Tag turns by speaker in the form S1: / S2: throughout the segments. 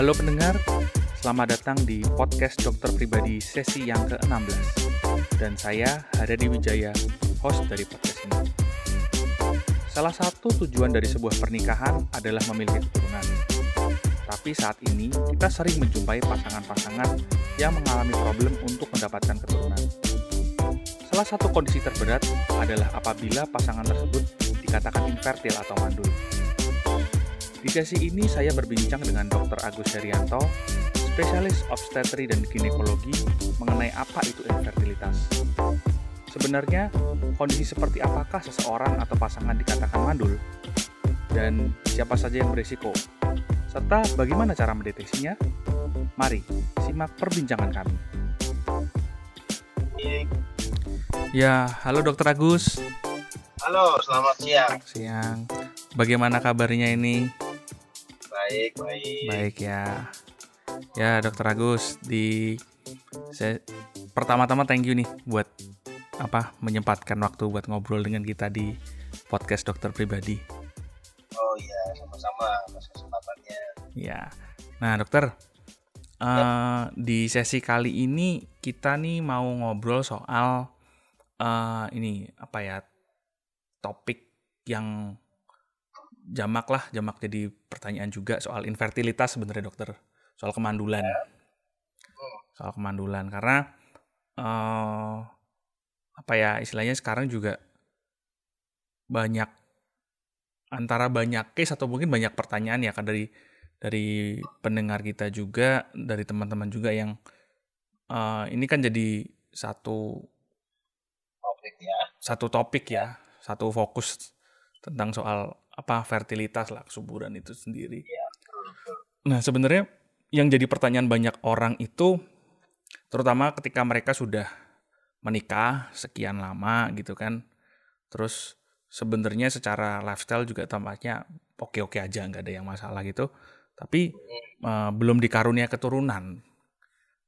S1: Halo pendengar, selamat datang di podcast dokter pribadi sesi yang ke-16. Dan saya Haryadi Wijaya, host dari podcast ini. Salah satu tujuan dari sebuah pernikahan adalah memiliki keturunan. Tapi saat ini kita sering menjumpai pasangan-pasangan yang mengalami problem untuk mendapatkan keturunan. Salah satu kondisi terberat adalah apabila pasangan tersebut dikatakan infertil atau mandul. Di sesi ini saya berbincang dengan Dr. Agus Herianto, spesialis obstetri dan ginekologi mengenai apa itu infertilitas. Sebenarnya, kondisi seperti apakah seseorang atau pasangan dikatakan mandul? Dan siapa saja yang berisiko? Serta bagaimana cara mendeteksinya? Mari, simak perbincangan kami. Ya, halo Dokter Agus.
S2: Halo, selamat siang.
S1: Siang. Bagaimana kabarnya ini?
S2: Baik, baik.
S1: Baik ya. Ya, Dokter Agus di saya pertama-tama thank you nih buat apa menyempatkan waktu buat ngobrol dengan kita di podcast dokter pribadi.
S2: Oh iya, sama-sama atas kesempatannya.
S1: Ya. Nah, Dokter, uh, di sesi kali ini kita nih mau ngobrol soal uh, ini apa ya? topik yang jamak lah, jamak jadi pertanyaan juga soal infertilitas sebenarnya dokter, soal kemandulan, soal kemandulan karena uh, apa ya istilahnya sekarang juga banyak antara banyak case atau mungkin banyak pertanyaan ya kan dari dari pendengar kita juga dari teman-teman juga yang uh, ini kan jadi satu
S2: topik ya.
S1: satu topik ya satu fokus tentang soal apa fertilitas lah kesuburan itu sendiri.
S2: Ya,
S1: Nah sebenarnya yang jadi pertanyaan banyak orang itu terutama ketika mereka sudah menikah sekian lama gitu kan, terus sebenarnya secara lifestyle juga tampaknya oke-oke aja nggak ada yang masalah gitu, tapi uh, belum dikarunia keturunan.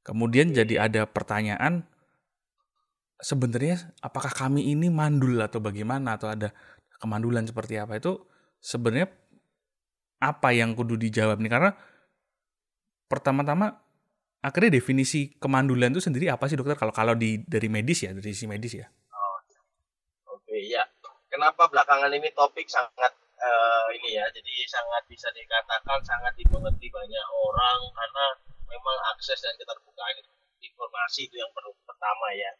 S1: Kemudian jadi ada pertanyaan sebenarnya apakah kami ini mandul atau bagaimana? Atau ada kemandulan seperti apa? Itu sebenarnya apa yang kudu dijawab nih? Karena pertama-tama akhirnya definisi kemandulan itu sendiri apa sih dokter? Kalau kalau di dari medis ya dari sisi medis ya.
S2: Oke ya kenapa belakangan ini topik sangat uh, ini ya jadi sangat bisa dikatakan sangat dimengerti banyak orang karena memang akses dan keterbukaan informasi itu yang perlu pertama ya.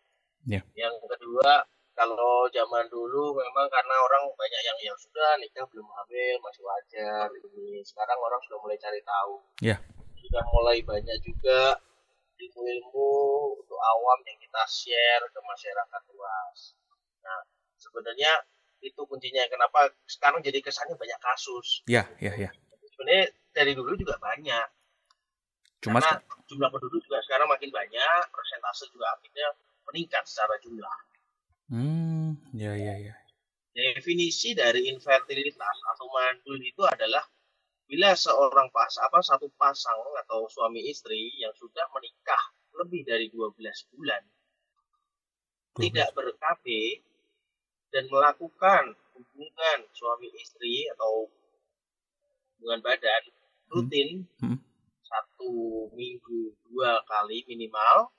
S1: Ya.
S2: Yang kedua, kalau zaman dulu memang karena orang banyak yang yang sudah nikah belum hamil masih wajar ini. Sekarang orang sudah mulai cari tahu.
S1: Ya.
S2: Sudah mulai banyak juga ilmu-ilmu untuk awam yang kita share ke masyarakat luas. Nah, sebenarnya itu kuncinya kenapa sekarang jadi kesannya banyak kasus.
S1: Ya, ya, ya.
S2: Sebenarnya dari dulu juga banyak.
S1: Cuma
S2: Karena jumlah penduduk juga sekarang makin banyak, persentase juga akhirnya meningkat secara jumlah.
S1: Hmm, ya ya ya.
S2: Definisi dari infertilitas atau mandul itu adalah bila seorang pas apa satu pasang atau suami istri yang sudah menikah lebih dari 12 bulan
S1: 12.
S2: tidak ber-KB dan melakukan hubungan suami istri atau hubungan badan rutin
S1: Hmm.
S2: satu minggu dua kali minimal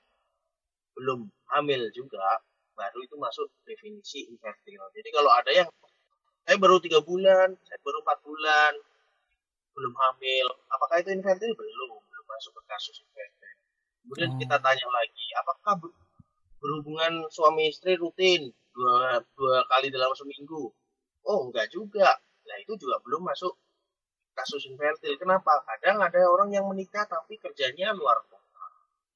S2: belum hamil juga baru itu masuk definisi infertil. Jadi kalau ada yang saya baru tiga bulan, saya baru empat bulan, belum hamil, apakah itu infertil? Belum, belum masuk ke kasus infertil. Kemudian
S1: Oh.
S2: kita tanya lagi, apakah ber- berhubungan suami istri rutin dua, dua kali dalam seminggu? Oh enggak juga. Nah itu juga belum masuk kasus infertil. Kenapa? Kadang ada orang yang menikah tapi kerjanya luar kota.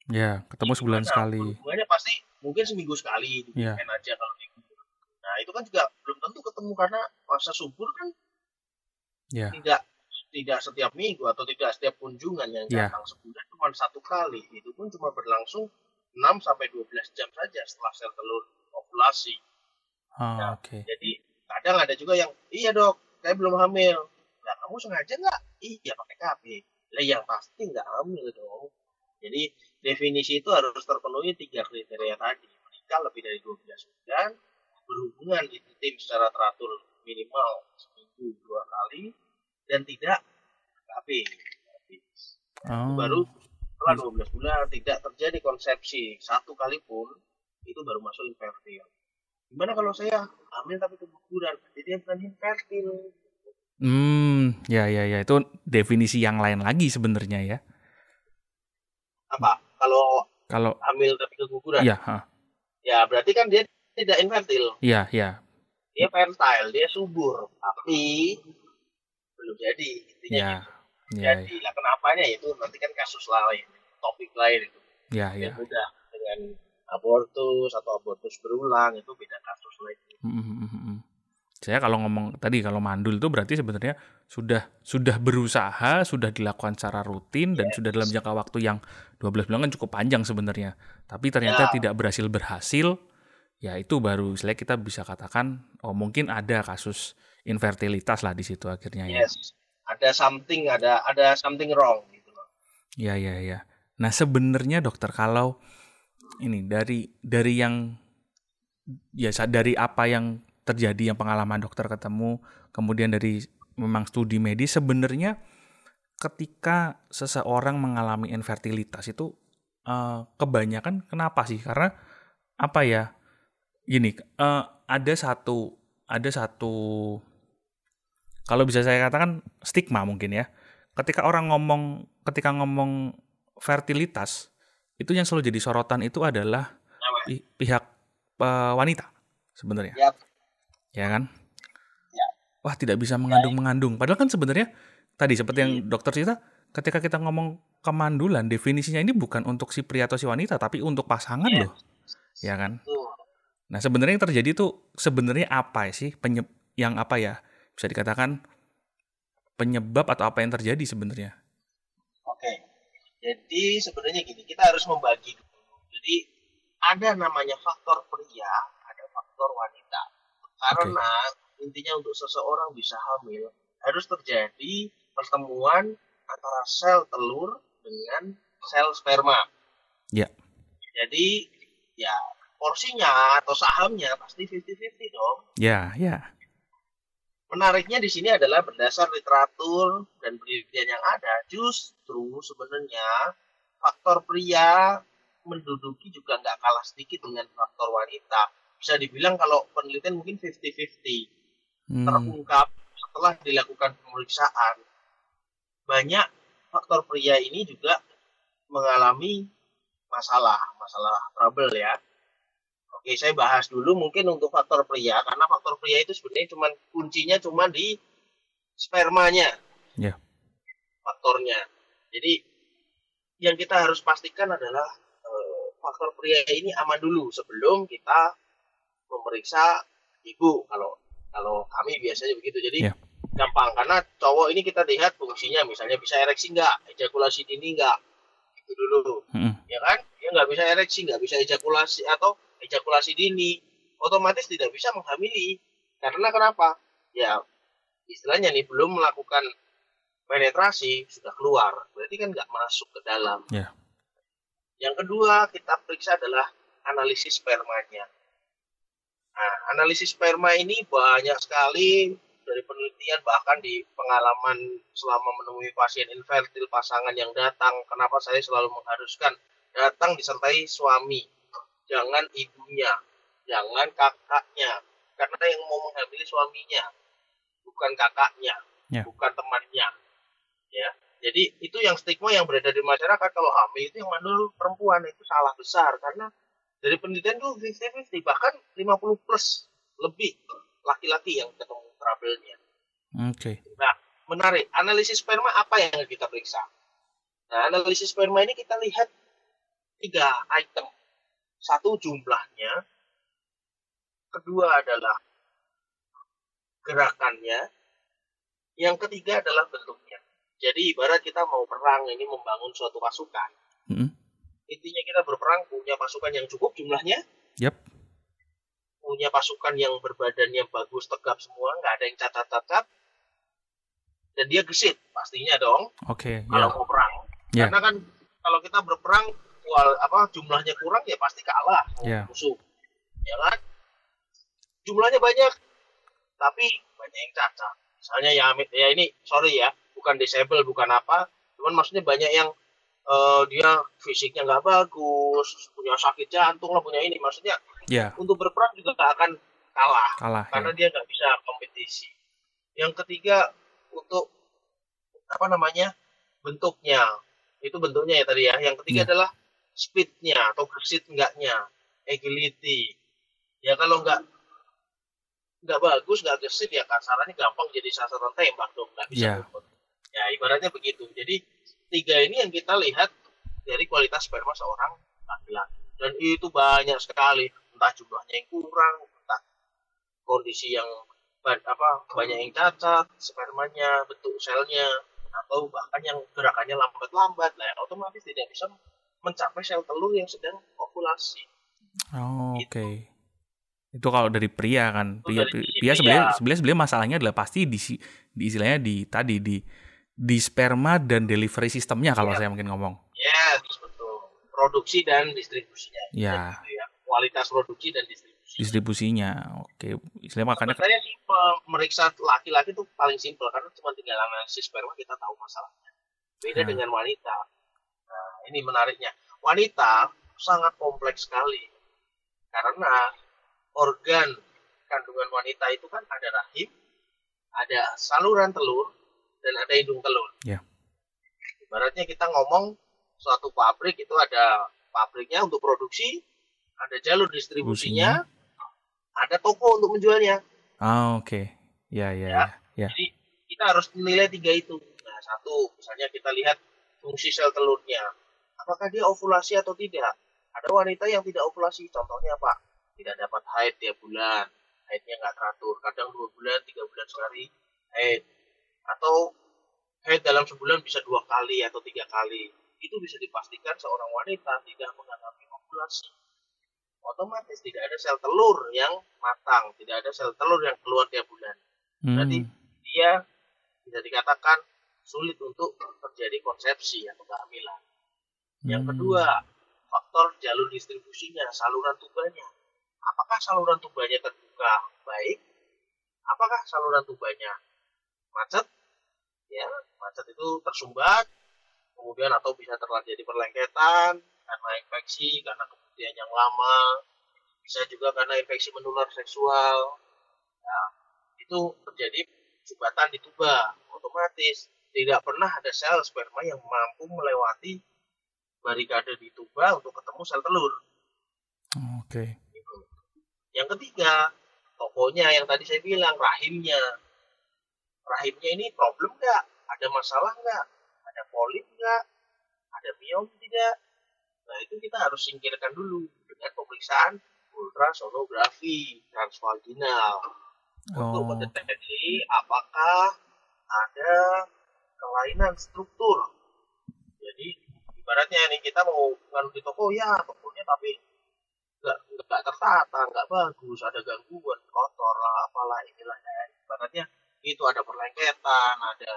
S1: Ya, ketemu sebulan sekali.
S2: Hubungannya pasti mungkin seminggu sekali gitu kan aja kalau libur. Nah itu kan juga belum tentu ketemu karena masa subur kan
S1: Ya.
S2: tidak tidak setiap minggu atau tidak setiap kunjungan yang
S1: Iya.
S2: datang sebulan cuma satu kali. Itu pun cuma berlangsung 6 sampai 12 jam saja setelah sel telur ovulasi.
S1: Oh,
S2: Nah,
S1: oke.
S2: Jadi kadang ada juga yang iya dok, saya belum hamil. Nah kamu sengaja nggak? Iya pakai KB. Lah yang pasti nggak hamil dong. Jadi definisi itu harus terpenuhi tiga kriteria tadi. Menikah lebih dari 12 bulan, berhubungan intim secara teratur minimal seminggu dua kali, dan tidak KB.
S1: Oh.
S2: baru setelah 12 bulan tidak terjadi konsepsi satu kali pun itu baru masuk infertil gimana kalau saya hamil tapi keguguran jadi dia bukan infertil
S1: Hmm, ya ya ya itu definisi yang lain lagi sebenarnya ya.
S2: apa kalau
S1: Kalau
S2: hamil tapi keguguran.
S1: Iya, ha,
S2: ya berarti kan dia tidak infertil.
S1: Iya, iya.
S2: dia fertile dia subur. Tapi belum jadi intinya
S1: Ya,
S2: gitu.
S1: ya,
S2: jadi. lah kenapanya itu? Nanti kan kasus lain topik lain itu.
S1: Ya, ya.
S2: beda dengan abortus atau abortus berulang itu beda kasus lagi.
S1: Mm, mm, mm, mm. Saya kalau ngomong tadi kalau mandul itu berarti sebenarnya sudah sudah berusaha, sudah dilakukan secara rutin dan sudah dalam jangka waktu yang 12 bulan kan cukup panjang sebenarnya. Tapi ternyata
S2: Ya.
S1: tidak berhasil berhasil, ya itu baru istilahnya kita bisa katakan oh mungkin ada kasus infertilitas lah di situ akhirnya ya.
S2: yes ada something ada ada something wrong gitu loh
S1: Ya, ya, ya. Nah, sebenarnya dokter kalau ini dari dari yang ya dari apa yang terjadi yang pengalaman dokter ketemu, kemudian dari memang studi medis sebenarnya ketika seseorang mengalami infertilitas itu eh, kebanyakan kenapa sih? Karena apa ya? Gini, eh, ada satu ada satu kalau bisa saya katakan stigma mungkin ya ketika orang ngomong ketika ngomong fertilitas itu yang selalu jadi sorotan itu adalah pi- pihak eh, wanita sebenarnya
S2: Yap.
S1: Ya kan
S2: Ya.
S1: wah tidak bisa mengandung mengandung padahal kan sebenarnya tadi seperti yang dokter cerita ketika kita ngomong kemandulan definisinya ini bukan untuk si pria atau si wanita tapi untuk pasangan
S2: Yes.
S1: loh ya kan
S2: Tuh.
S1: Nah, sebenarnya yang terjadi itu sebenarnya apa sih penyeb yang apa ya? Bisa dikatakan penyebab atau apa yang terjadi sebenarnya?
S2: oke jadi sebenarnya gini kita harus membagi dulu jadi ada namanya faktor pria ada faktor wanita karena intinya untuk seseorang bisa hamil harus terjadi pertemuan antara sel telur dengan sel sperma
S1: Ya.
S2: jadi ya porsinya atau sahamnya pasti 50-50 dong
S1: Ya, ya.
S2: menariknya di sini adalah berdasar literatur dan penelitian yang ada, justru sebenarnya faktor pria menduduki juga nggak kalah sedikit dengan faktor wanita. Bisa dibilang kalau penelitian mungkin 50-50
S1: Hmm,
S2: terungkap setelah dilakukan pemeriksaan. Banyak faktor pria ini juga mengalami masalah, masalah trouble ya. Oke, saya bahas dulu mungkin untuk faktor pria karena faktor pria itu sebenarnya cuma kuncinya cuma di spermanya.
S1: Ya.
S2: Faktornya. Jadi yang kita harus pastikan adalah eh, faktor pria ini aman dulu sebelum kita memeriksa ibu. Kalau kalau kami biasanya begitu. Jadi
S1: Ya.
S2: gampang. Karena cowok ini kita lihat fungsinya. Misalnya bisa ereksi nggak, ejakulasi dini nggak, itu dulu.
S1: Mm,
S2: ya kan? Dia nggak bisa ereksi nggak bisa ejakulasi atau ejakulasi dini. Otomatis tidak bisa menghamili. Karena kenapa? Ya istilahnya nih belum melakukan penetrasi sudah keluar. Berarti kan nggak masuk ke dalam.
S1: Ya.
S2: yang kedua kita periksa adalah analisis spermanya nah analisis sperma ini banyak sekali dari penelitian bahkan di pengalaman selama menemui pasien infertil pasangan yang datang. Kenapa saya selalu mengharuskan datang disertai suami jangan ibunya jangan kakaknya. Karena yang mau menghamili suaminya bukan kakaknya
S1: Ya.
S2: bukan temannya. Ya jadi itu yang stigma yang berada di masyarakat. Kalau hamil itu yang mandul perempuan itu salah besar. Karena dari penelitian tuh 50-50 bahkan 50 plus lebih laki-laki yang ketemu trouble-nya
S1: Oke.
S2: menarik. Analisis sperma apa yang kita periksa? Nah, analisis sperma ini kita lihat tiga item. Satu jumlahnya, kedua adalah gerakannya, yang ketiga adalah bentuknya. Jadi ibarat kita mau perang ini membangun suatu pasukan.
S1: Mm,
S2: Intinya kita berperang punya pasukan yang cukup jumlahnya,
S1: Yap.
S2: punya pasukan yang berbadannya bagus, tegap semua, nggak ada yang cacat-cacat, dan dia gesit pastinya dong.
S1: Oke.
S2: kalau
S1: Ya.
S2: mau perang.
S1: Ya.
S2: Karena kan kalau kita berperang wal, apa jumlahnya kurang ya pasti kalah
S1: Ya.
S2: musuh. Ya kan? Jumlahnya banyak tapi banyak yang cacat. Misalnya ya, ya ini sorry ya, bukan disable bukan apa, cuman maksudnya banyak yang uh, dia fisiknya nggak bagus punya sakit jantung lah punya ini. Maksudnya
S1: ya.
S2: untuk berperang juga nggak akan kalah.
S1: Kalah
S2: karena
S1: ya.
S2: dia nggak bisa kompetisi. Yang ketiga untuk apa namanya bentuknya. Itu bentuknya ya tadi ya. Yang ketiga
S1: Iya.
S2: adalah speednya atau gesit enggaknya agility. Ya kalau nggak nggak bagus nggak gesit ya kasarannya gampang jadi sasaran tembak dong nggak bisa
S1: Iya.
S2: ngumpet. ya ibaratnya begitu. Jadi tiga ini yang kita lihat dari kualitas sperma seorang laki-laki dan itu banyak sekali entah jumlahnya yang kurang entah kondisi yang apa banyak yang cacat spermanya bentuk selnya atau bahkan yang gerakannya lambat-lambat lah otomatis tidak bisa mencapai sel telur yang sedang ovulasi
S1: Oh, oke. Itu kalau dari pria kan. Pria,
S2: dari
S1: pria
S2: pria.
S1: sebenarnya sebenarnya masalahnya adalah pasti di, di istilahnya di tadi di di sperma dan delivery sistemnya kalau
S2: Iya.
S1: saya mungkin ngomong.
S2: yes betul produksi dan distribusinya
S1: Ya,
S2: Gitu ya. kualitas produksi dan distribusi
S1: distribusinya. Oke. Istilahnya makanya
S2: sebenarnya simpel meriksa laki-laki itu paling simpel karena cuma tinggal analisis sperma kita tahu masalahnya beda
S1: Hmm.
S2: dengan wanita nah ini menariknya wanita sangat kompleks sekali karena organ kandungan wanita itu kan ada rahim ada saluran telur dan ada hidung telur
S1: Ya.
S2: ibaratnya kita ngomong suatu pabrik itu ada pabriknya untuk produksi ada jalur distribusinya ada toko untuk menjualnya
S1: Ah, oke. Ya, ya,
S2: Ya.
S1: ya.
S2: Jadi kita harus menilai tiga itu. Nah, satu, misalnya kita lihat fungsi sel telurnya. Apakah dia ovulasi atau tidak? Ada wanita yang tidak ovulasi. Contohnya apa? Tidak dapat haid tiap bulan. Haidnya nggak teratur. Kadang dua bulan, tiga bulan sekali haid. Atau haid dalam sebulan bisa dua kali atau tiga kali. Itu bisa dipastikan seorang wanita tidak mengalami ovulasi otomatis tidak ada sel telur yang matang, tidak ada sel telur yang keluar tiap bulan. Berarti
S1: Hmm,
S2: dia bisa dikatakan sulit untuk terjadi konsepsi atau kehamilan. Yang
S1: hmm.
S2: kedua, faktor jalur distribusinya, saluran tubanya. Apakah saluran tubanya terbuka baik? Apakah saluran tubanya macet? Ya, macet itu tersumbat, kemudian atau bisa terjadi perlengketan karena infeksi, karena kemudian yang lama, bisa juga karena infeksi menular seksual. Nah, itu terjadi sumbatan di tuba, otomatis tidak pernah ada sel sperma yang mampu melewati barikade di tuba untuk ketemu sel telur.
S1: Oke.
S2: Gitu. Yang ketiga, tokonya yang tadi saya bilang rahimnya. Rahimnya ini problem nggak? Ada masalah nggak? Ada polip nggak? Ada miom tidak? Nah itu kita harus singkirkan dulu dengan pemeriksaan ultrasonografi transvaginal untuk
S1: Oh,
S2: mendeteksi apakah ada kelainan struktur. Jadi ibaratnya nih kita mau nganu di toko ya tokonya tapi nggak nggak tertata, nggak bagus, ada gangguan, kotor lah, apalah inilah ya. Ibaratnya itu ada perlengketan, ada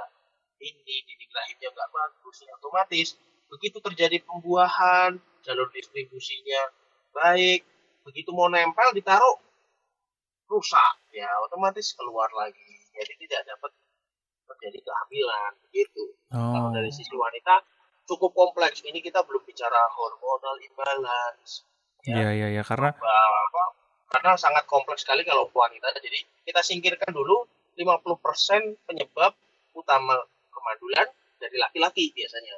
S2: ini dinding rahimnya nggak bagus, ya otomatis begitu terjadi pembuahan, jalur distribusinya baik, begitu mau nempel ditaruh rusak, ya otomatis keluar lagi. Jadi tidak dapat terjadi kehamilan, begitu. Kalau
S1: oh,
S2: dari sisi wanita cukup kompleks. Ini kita belum bicara hormonal imbalance,
S1: ya, ya, ya. Karena
S2: apa, karena sangat kompleks sekali kalau wanita. Jadi kita singkirkan dulu 50% penyebab utama kemandulan dari laki-laki biasanya.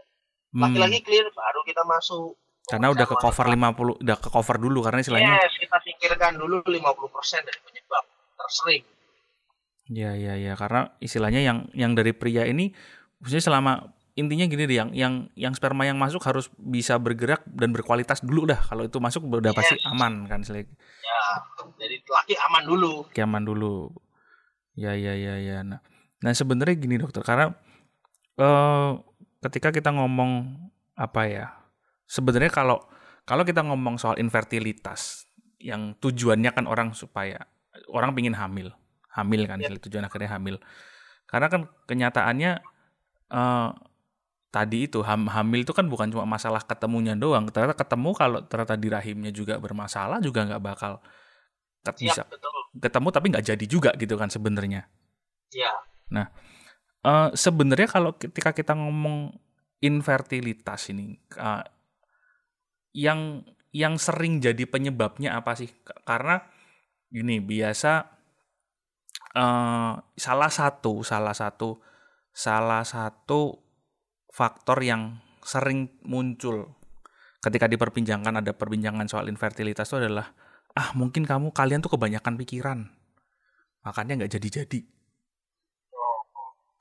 S1: hmm,
S2: Laki-laki clear baru kita masuk.
S1: karena udah ke cover 50, udah ke cover dulu karena istilahnya
S2: Yes, kita singkirkan dulu 50% dari penyebab tersering.
S1: Ya ya ya karena istilahnya yang yang dari pria ini maksudnya selama intinya gini deh yang yang yang sperma yang masuk harus bisa bergerak dan berkualitas dulu dah kalau itu masuk udah pasti
S2: Yes.
S1: aman kan istilahnya
S2: Ya, jadi laki aman dulu.
S1: aman dulu. Ya ya ya ya. Nah, nah sebenarnya gini dokter karena eh ketika kita ngomong apa ya sebenarnya kalau kalau kita ngomong soal infertilitas yang tujuannya kan orang supaya orang pingin hamil hamil kan
S2: Ya.
S1: tujuan akhirnya hamil karena kan kenyataannya eh tadi itu ham, hamil itu kan bukan cuma masalah ketemunya doang ternyata ketemu kalau ternyata di rahimnya juga bermasalah juga nggak bakal ket- bisa
S2: Siap, betul.
S1: ketemu tapi nggak jadi juga gitu kan sebenarnya
S2: Ya,
S1: Eh, sebenarnya kalau ketika kita ngomong infertilitas ini uh, yang yang sering jadi penyebabnya apa sih? Karena gini biasa uh, salah satu salah satu salah satu faktor yang sering muncul ketika diperbincangkan ada perbincangan soal infertilitas itu adalah ah mungkin kamu kalian tuh kebanyakan pikiran. Makanya nggak jadi-jadi.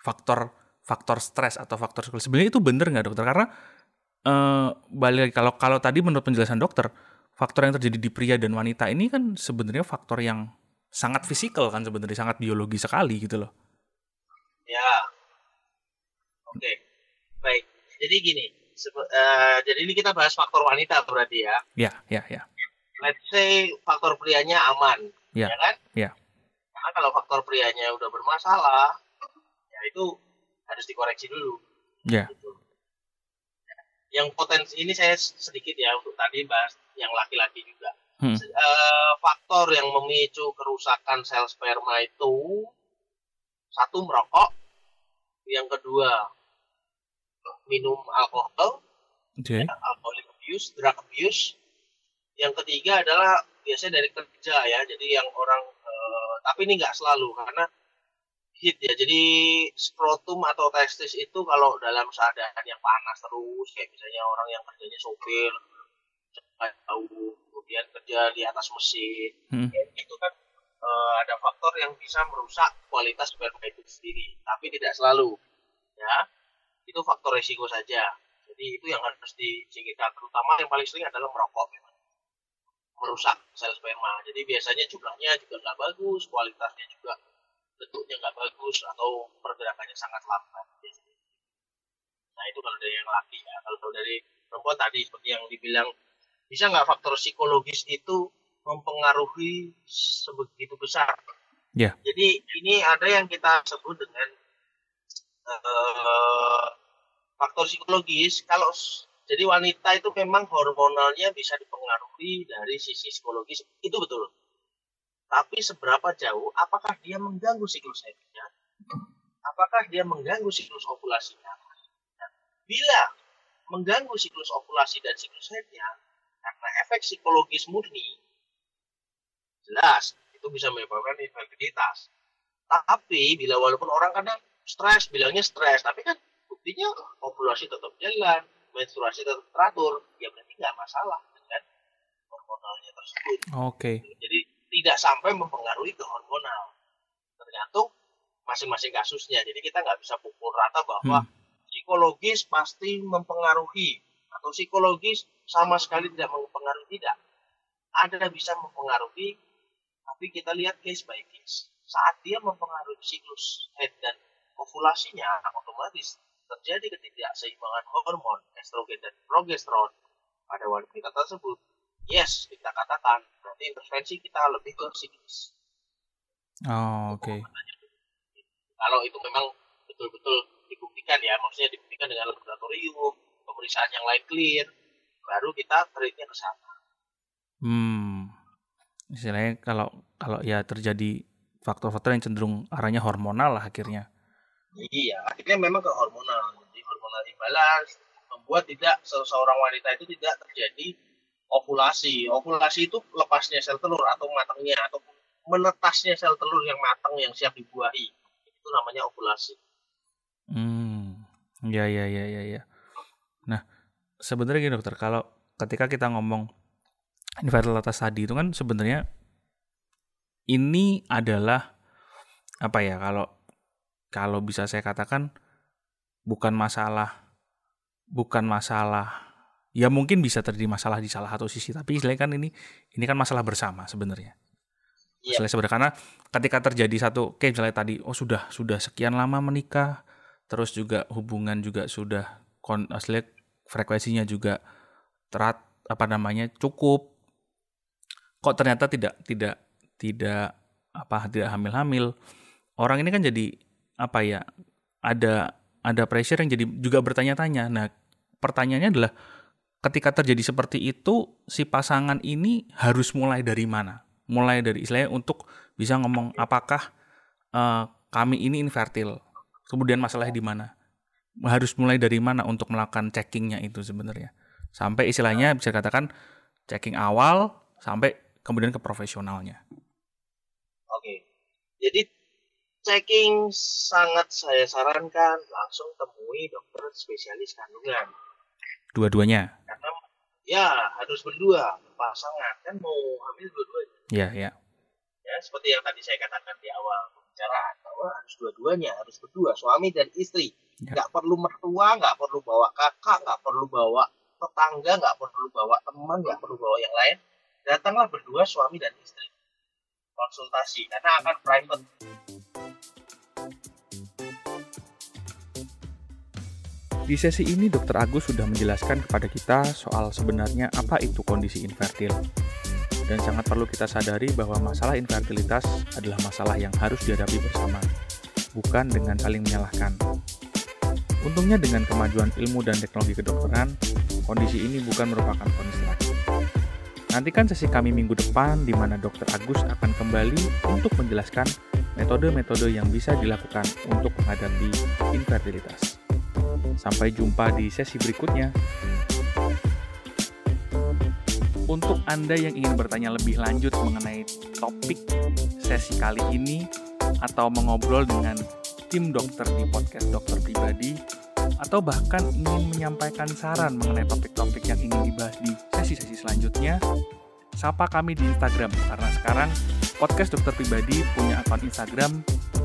S1: Faktor faktor stres atau faktor sebenarnya itu bener nggak dokter? Karena uh, balik kalau kalau tadi menurut penjelasan dokter faktor yang terjadi di pria dan wanita ini kan sebenarnya faktor yang sangat fisikal kan sebenarnya sangat biologi sekali gitu loh.
S2: Ya. Oke. Baik. Jadi gini uh, jadi ini kita bahas faktor wanita berarti ya.
S1: Ya, ya, ya.
S2: Let's say faktor prianya aman,
S1: ya,
S2: ya kan?
S1: Ya.
S2: Karena kalau faktor prianya udah bermasalah, ya itu harus dikoreksi dulu.
S1: Ya.
S2: Gitu. Yang potensi ini saya sedikit ya untuk tadi bahas yang laki-laki juga. Hmm. Uh, faktor yang memicu kerusakan sel sperma itu satu merokok, yang kedua minum alkohol,
S1: okay.
S2: ya, alcoholic abuse, drug abuse. Yang ketiga adalah biasanya dari kerja ya, jadi yang orang, uh, tapi ini nggak selalu karena hit ya. Jadi skrotum atau testis itu kalau dalam keadaan yang panas terus, kayak misalnya orang yang kerjanya sopir, jauh, kemudian kerja di atas mesin, hmm. itu kan uh, ada faktor yang bisa merusak kualitas sperma itu sendiri, tapi tidak selalu. Ya, itu faktor resiko saja. Jadi itu yang harus disingkirkan. Terutama yang paling sering adalah merokok memang. Merusak sel sperma. Jadi biasanya jumlahnya juga nggak bagus, kualitasnya juga bentuknya nggak bagus atau pergerakannya sangat lambat. Nah itu kalau dari yang laki ya. Kalau dari perempuan tadi seperti yang dibilang, bisa nggak faktor psikologis itu mempengaruhi sebegitu besar?
S1: Ya.
S2: Jadi ini ada yang kita sebut dengan uh, faktor psikologis kalau jadi wanita itu memang hormonalnya bisa dipengaruhi dari sisi psikologis itu betul. Tapi seberapa jauh apakah dia mengganggu siklus haidnya apakah dia mengganggu siklus ovulasinya? Bila mengganggu siklus ovulasi dan siklus haidnya karena efek psikologis murni jelas itu bisa menyebabkan infertilitas. Tapi bila walaupun orang kadang stres bilangnya stres tapi kan buktinya ovulasi tetap jalan menstruasi tetap teratur ya berarti nggak masalah hormonalnya tersebut.
S1: Oke. Okay.
S2: jadi tidak sampai mempengaruhi ke hormonal. Tergantung masing-masing kasusnya. Jadi kita nggak bisa pukul rata bahwa hmm. psikologis pasti mempengaruhi atau psikologis sama sekali tidak mempengaruhi tidak. Ada bisa mempengaruhi tapi kita lihat case by case. Saat dia mempengaruhi siklus head dan ovulasinya otomatis terjadi ketidakseimbangan hormon estrogen dan progesteron pada wanita tersebut, yes kita katakan berarti intervensi kita lebih ke psikis.
S1: Oh, oke. Okay.
S2: Kalau itu memang betul-betul dibuktikan ya, maksudnya dibuktikan dengan laboratorium, pemeriksaan yang lain clear, baru kita treatnya ke sana.
S1: Hmm, istilahnya kalau kalau ya terjadi faktor-faktor yang cenderung arahnya hormonal lah akhirnya.
S2: Iya, akhirnya memang ke hormonal. Jadi hormonal imbalance membuat tidak seseorang wanita itu tidak terjadi ovulasi. Ovulasi itu lepasnya sel telur atau matangnya atau menetasnya sel telur yang matang yang siap dibuahi. Itu namanya ovulasi.
S1: Hmm, ya ya ya ya ya. Nah, sebenarnya gini dokter, kalau ketika kita ngomong infertilitas tadi itu kan sebenarnya ini adalah apa ya kalau kalau bisa saya katakan bukan masalah bukan masalah ya mungkin bisa terjadi masalah di salah satu sisi tapi istilahnya kan ini ini kan masalah bersama sebenarnya yeah. sebenarnya karena ketika terjadi satu kayak misalnya tadi oh sudah sudah sekian lama menikah terus juga hubungan juga sudah kon asli frekuensinya juga terat apa namanya cukup kok ternyata tidak tidak tidak apa tidak hamil-hamil orang ini kan jadi apa ya ada ada pressure yang jadi juga bertanya-tanya. Nah, pertanyaannya adalah ketika terjadi seperti itu si pasangan ini harus mulai dari mana? Mulai dari istilahnya untuk bisa ngomong apakah uh, kami ini infertil. Kemudian masalahnya di mana? harus mulai dari mana untuk melakukan checkingnya itu sebenarnya sampai istilahnya bisa katakan checking awal sampai kemudian ke profesionalnya.
S2: Oke, jadi checking sangat saya sarankan langsung temui dokter spesialis kandungan.
S1: Dua-duanya.
S2: Karena ya harus berdua pasangan kan mau hamil dua-duanya.
S1: Iya ya.
S2: Ya seperti yang tadi saya katakan di awal pembicaraan bahwa harus dua-duanya harus berdua suami dan istri. Ya. Perlu mertua, nggak perlu bawa kakak, nggak perlu bawa tetangga, nggak perlu bawa teman, nggak perlu bawa yang lain. Datanglah berdua suami dan istri konsultasi karena akan private
S1: Di sesi ini Dr. Agus sudah menjelaskan kepada kita soal sebenarnya apa itu kondisi infertil. Dan sangat perlu kita sadari bahwa masalah infertilitas adalah masalah yang harus dihadapi bersama, bukan dengan saling menyalahkan. Untungnya dengan kemajuan ilmu dan teknologi kedokteran, kondisi ini bukan merupakan kondisi lagi. Nantikan sesi kami minggu depan di mana Dr. Agus akan kembali untuk menjelaskan metode-metode yang bisa dilakukan untuk menghadapi infertilitas. Sampai jumpa di sesi berikutnya. Untuk Anda yang ingin bertanya lebih lanjut mengenai topik sesi kali ini atau mengobrol dengan tim dokter di podcast dokter pribadi atau bahkan ingin menyampaikan saran mengenai topik-topik yang ingin dibahas di sesi-sesi selanjutnya, sapa kami di Instagram karena sekarang podcast dokter pribadi punya akun Instagram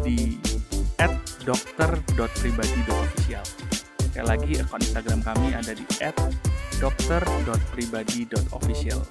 S1: di @dokter.pribadi.official. Sekali lagi akun Instagram kami ada di @dokter.pribadi.official.